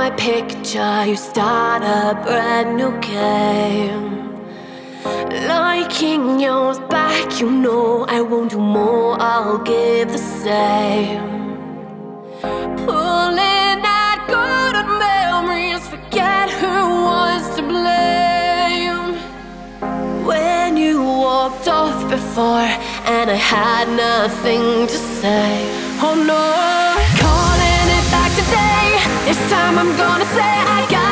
my picture, you start a brand new game. Liking yours back, you know I won't do more, I'll give the same. Pulling at good memories, forget who was to blame. When you walked off before, and I had nothing to say. Oh no, calling it back today. Time I'm gonna say I got.